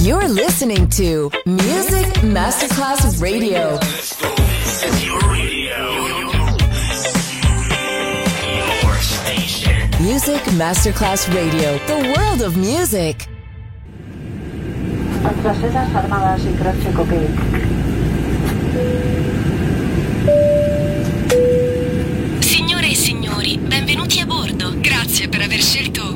You're listening to Music Masterclass Radio. Your radio. Your station. Music Masterclass Radio. The world of music. Armadas Signore e signori, benvenuti a bordo. Grazie per aver scelto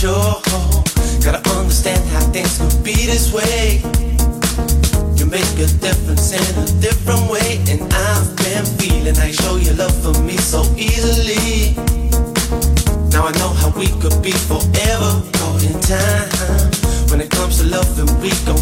We're. Gotta understand how things could be this way. You make a difference in a different way, and I've been feeling I show your love for me so easily. Now I know how we could be forever caught in time. When it comes to loving, we gon'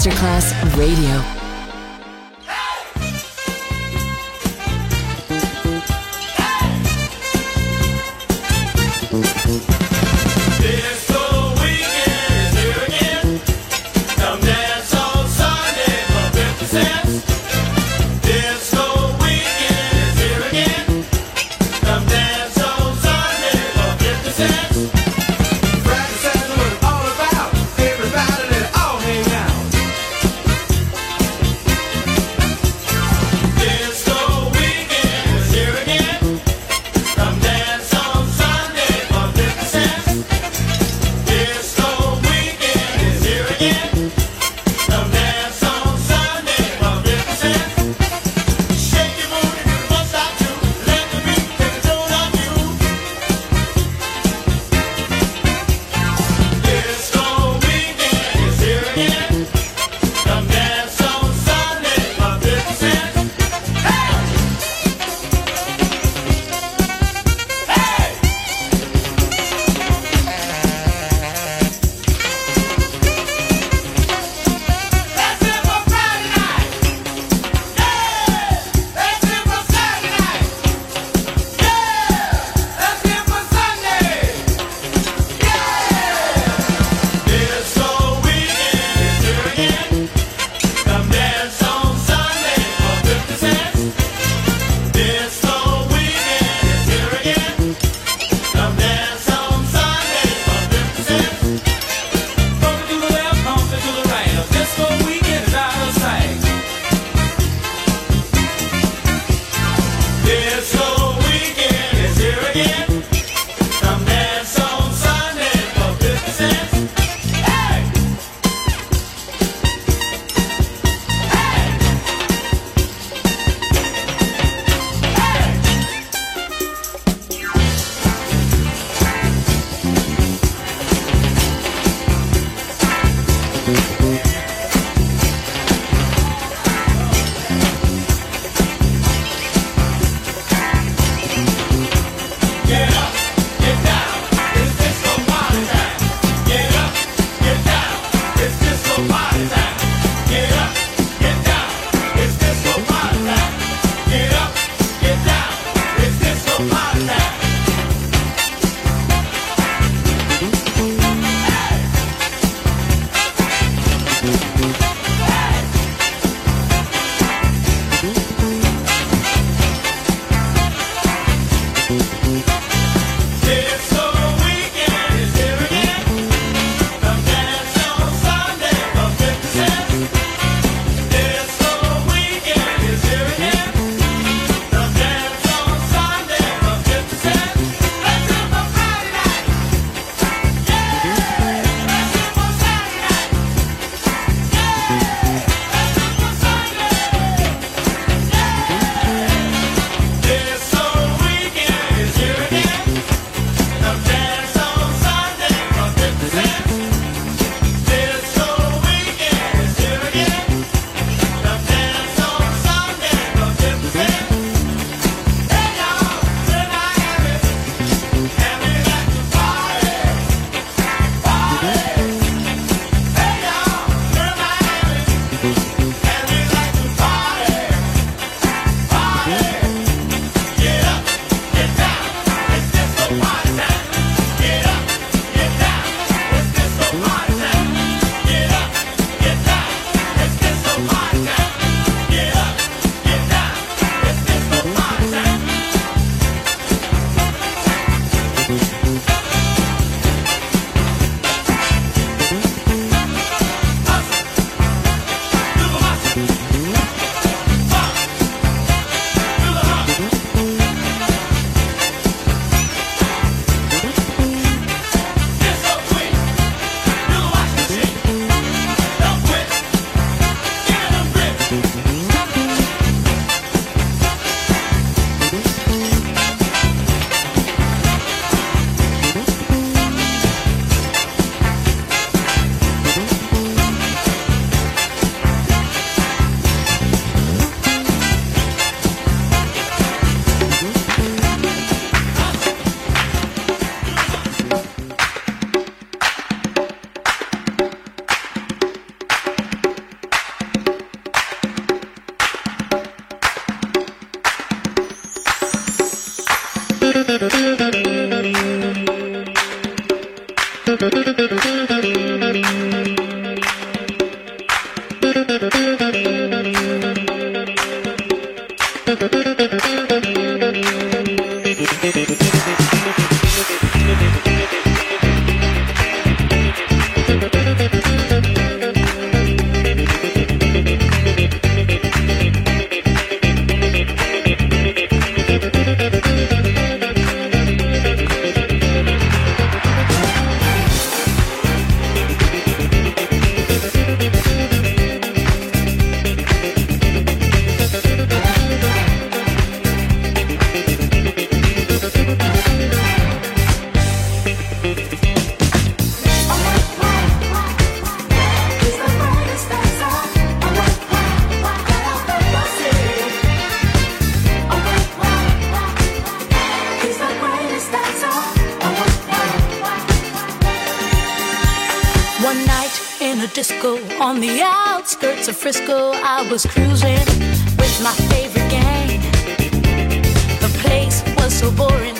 Masterclass Radio. I was cruising with my favorite gang. The place was so boring.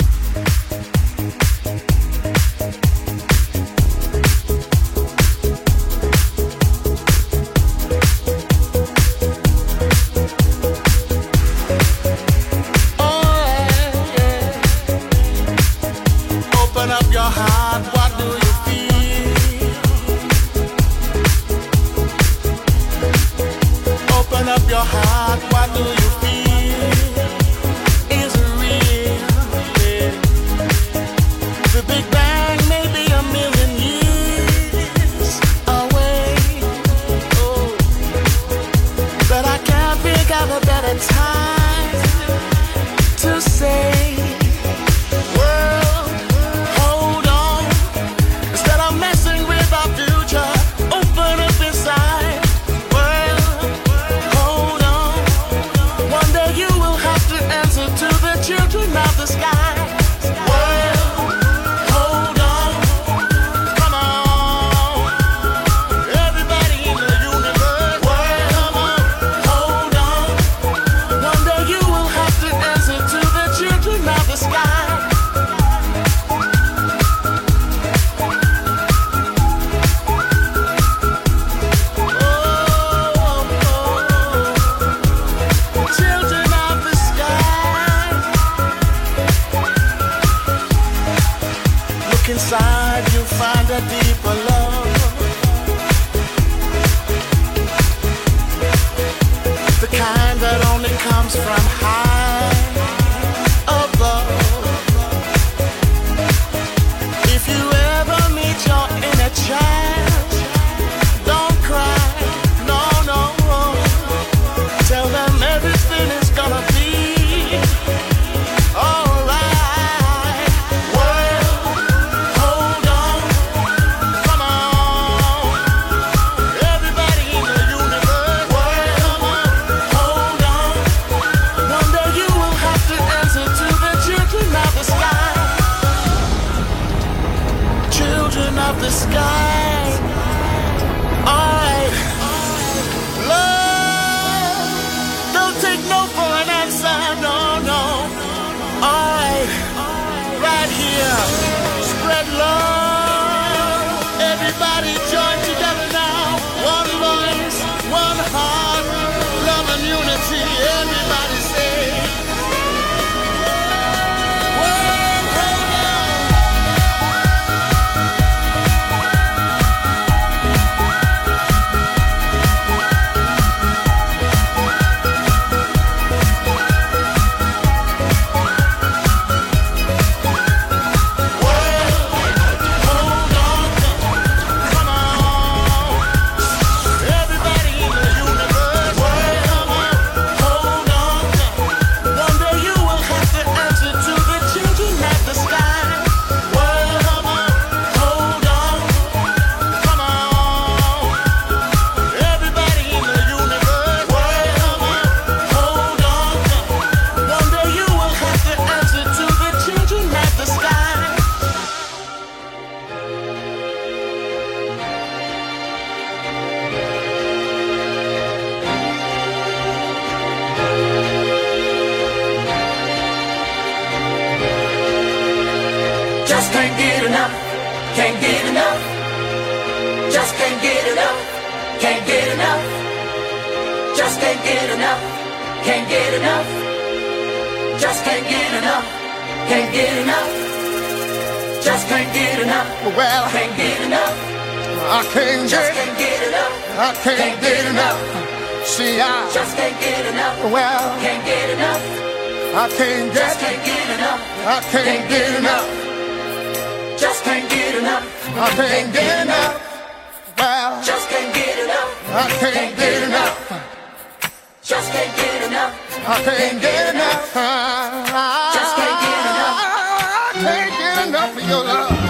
You'll find a deeper love. The kind that only comes from high Well, can't get enough. I can't Just get, can't get enough, I can't get enough. See, I, just can't get enough, well, can't get enough. I can't Just get, can't get enough, I can't get enough. just can't get enough. I can't get enough. Well, Just can't get enough, I can't get enough. just can't get enough. I can't get enough. Just can't get enough. I can't get enough of your love.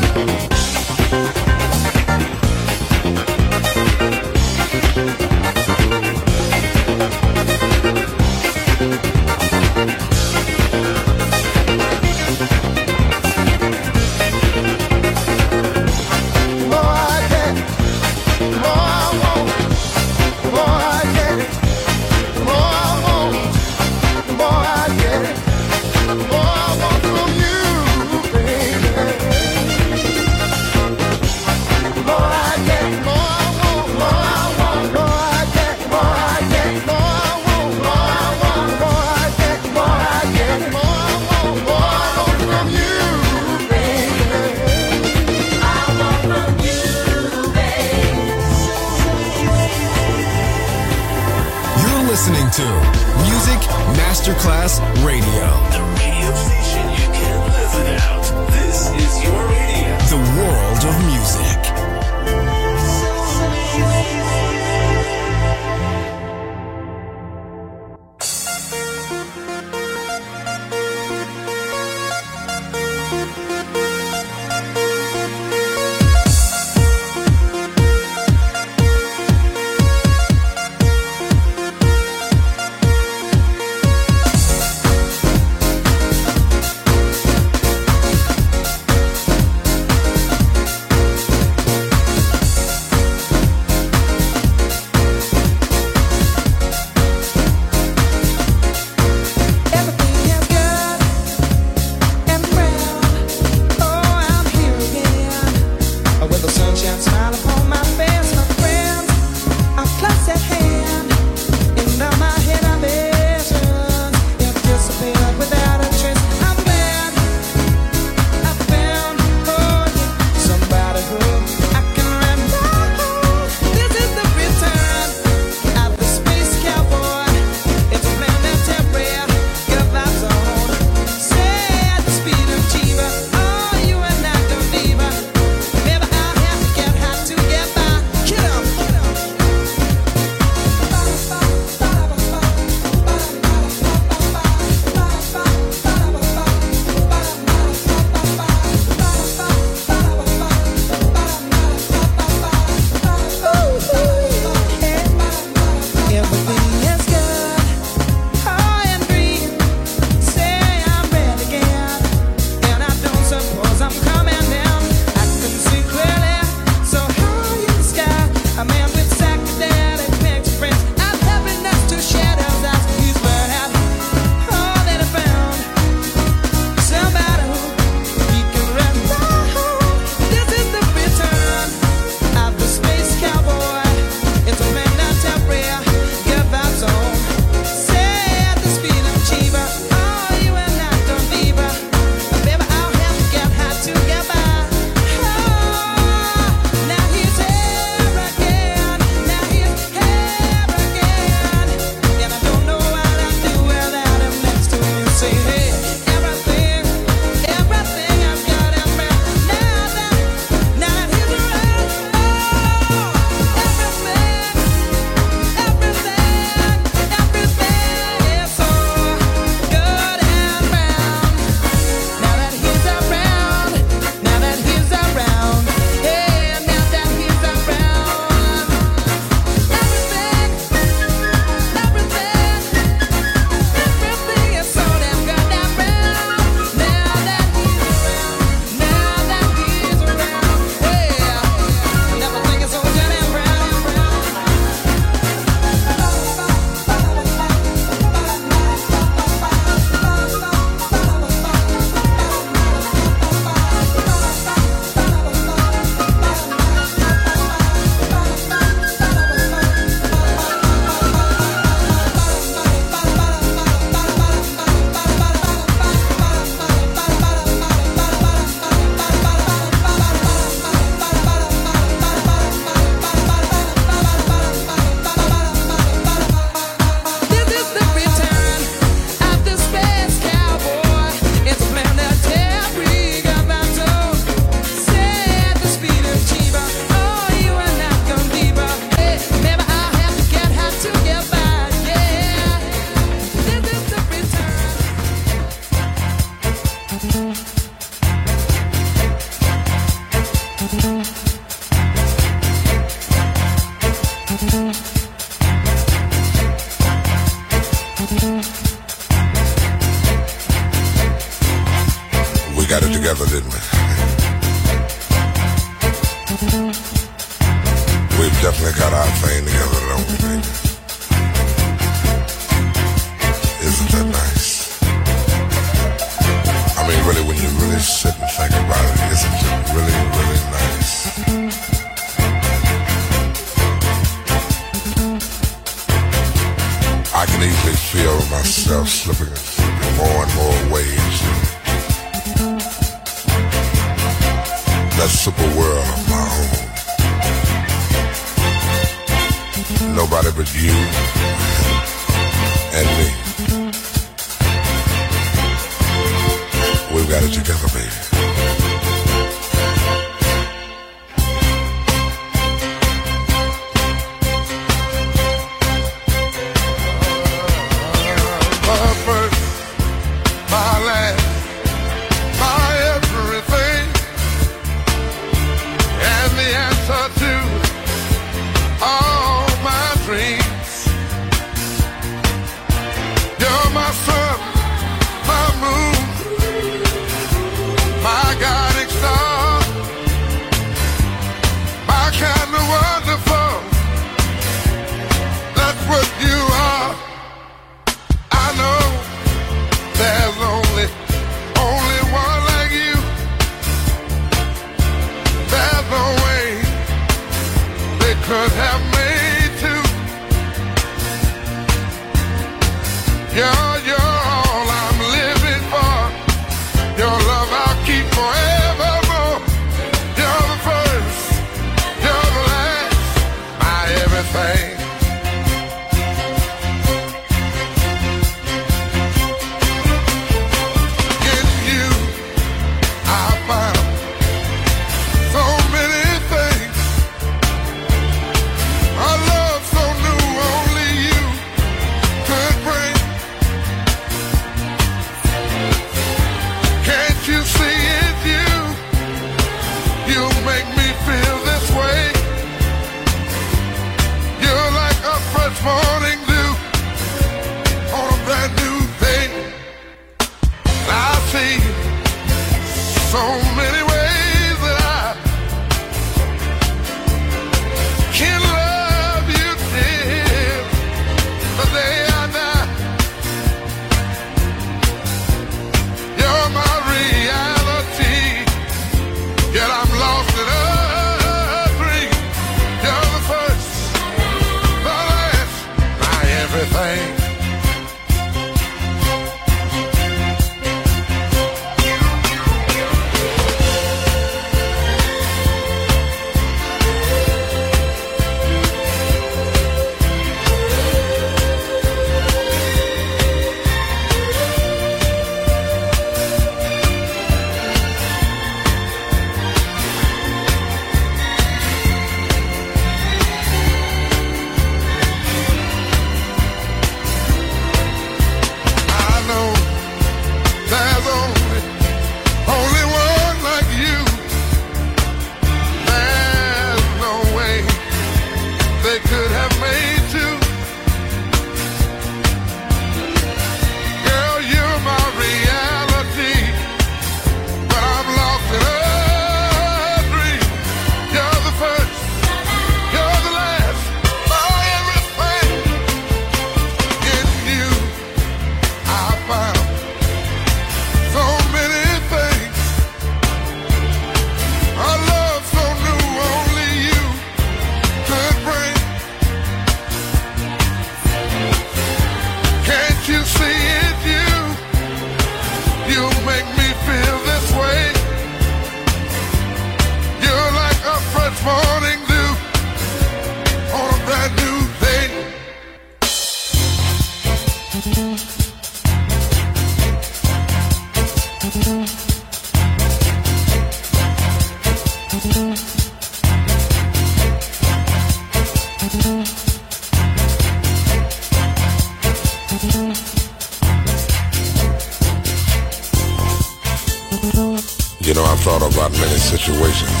Thought about many situations.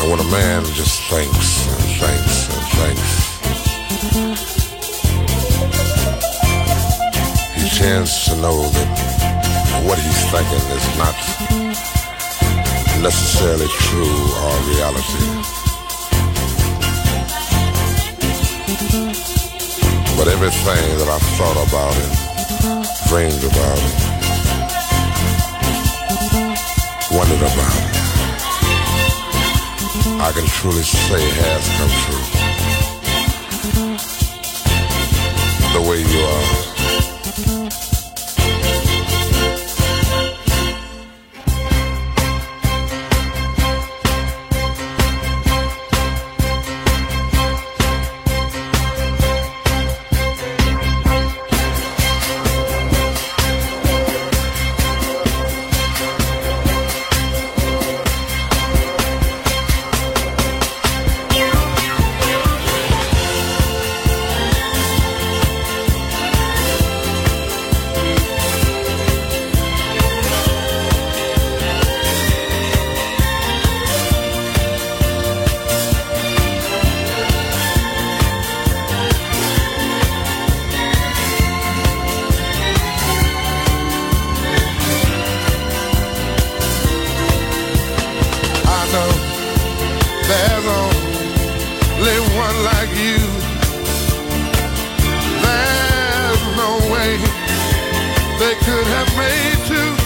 And when a man just thinks and thinks and thinks, he tends to know that what he's thinking is not necessarily true or reality. But everything that I've thought about and dreamed about and wondered about, I can truly say has come true. The way you are. They could have made two.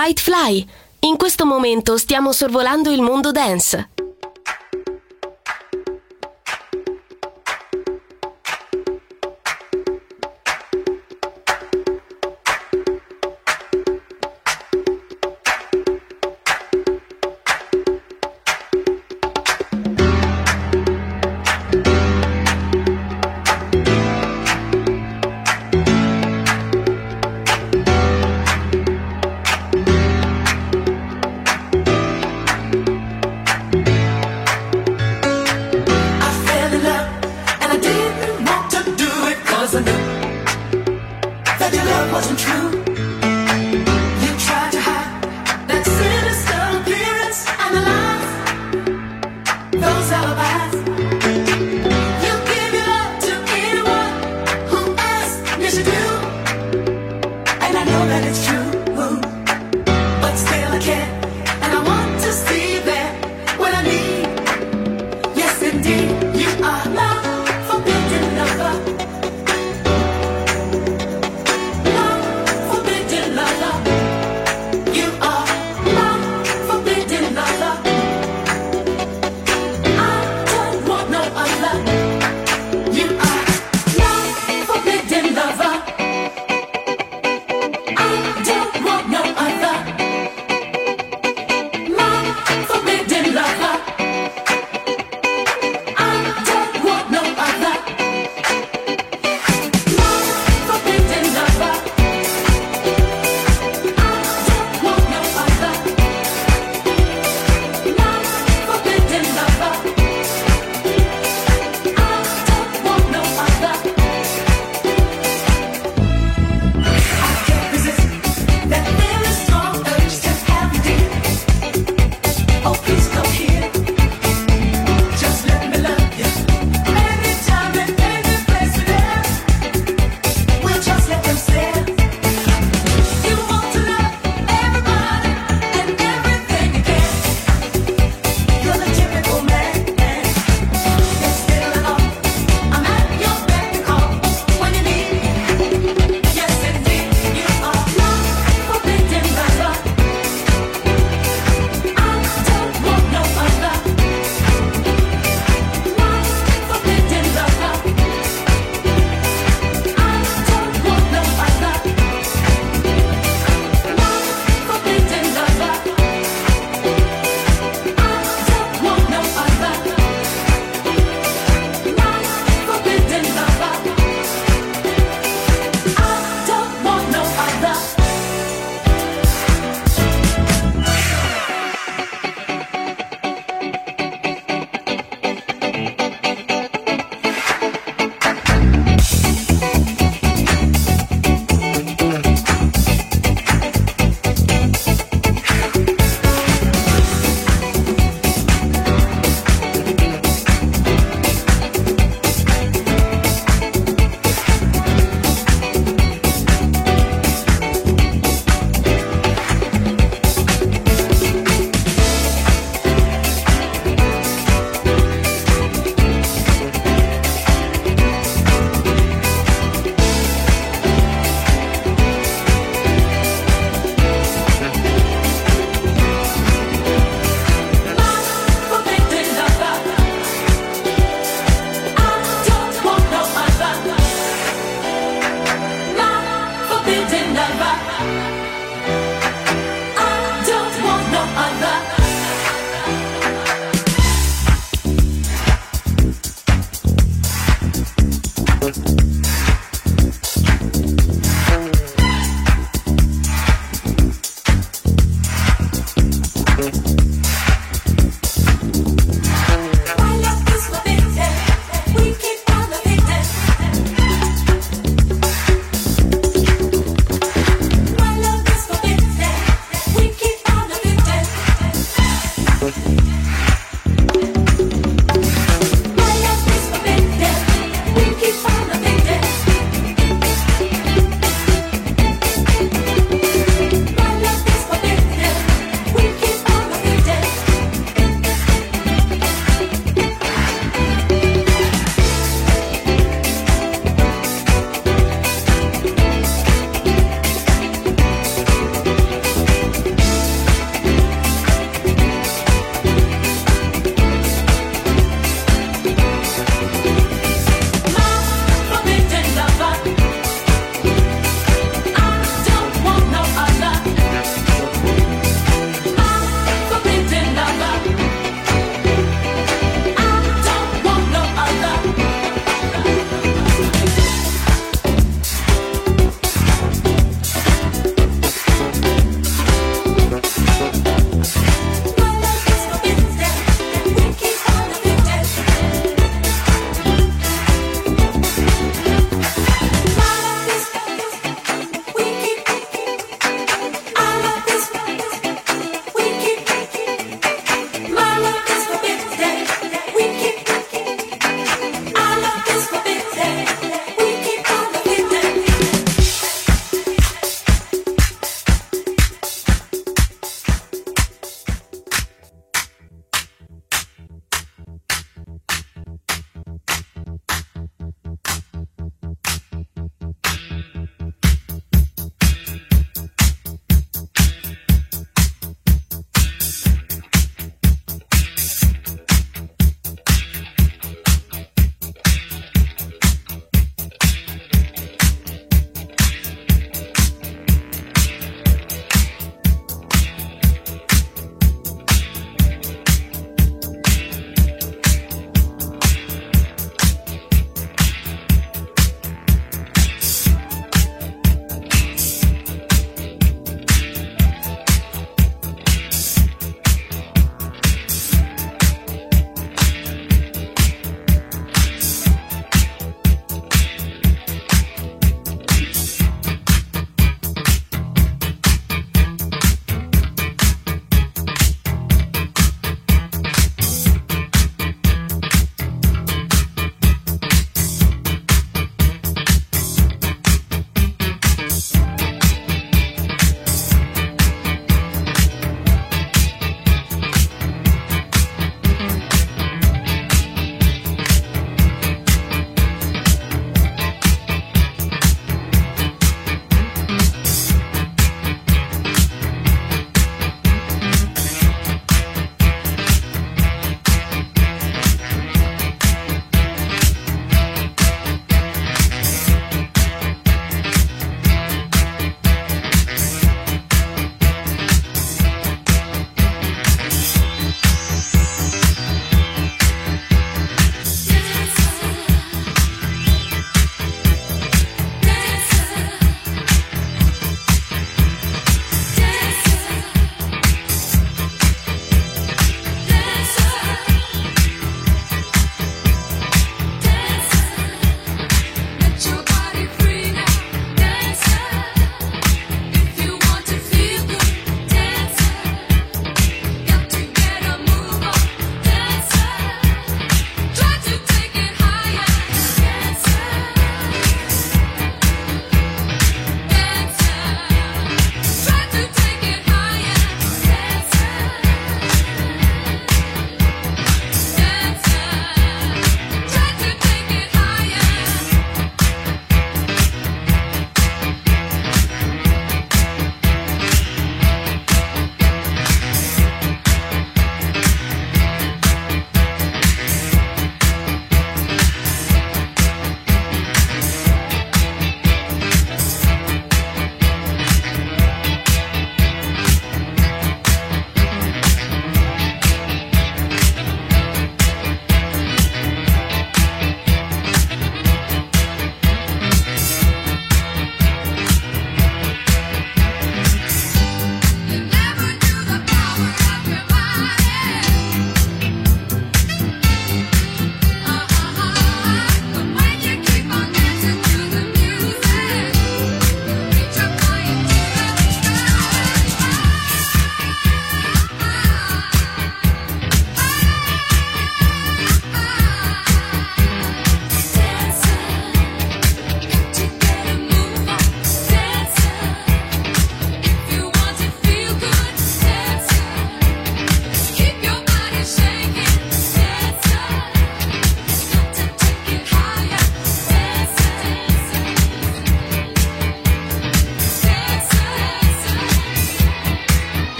The White Fly. In questo momento stiamo sorvolando il mondo dance.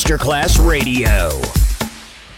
Masterclass Radio.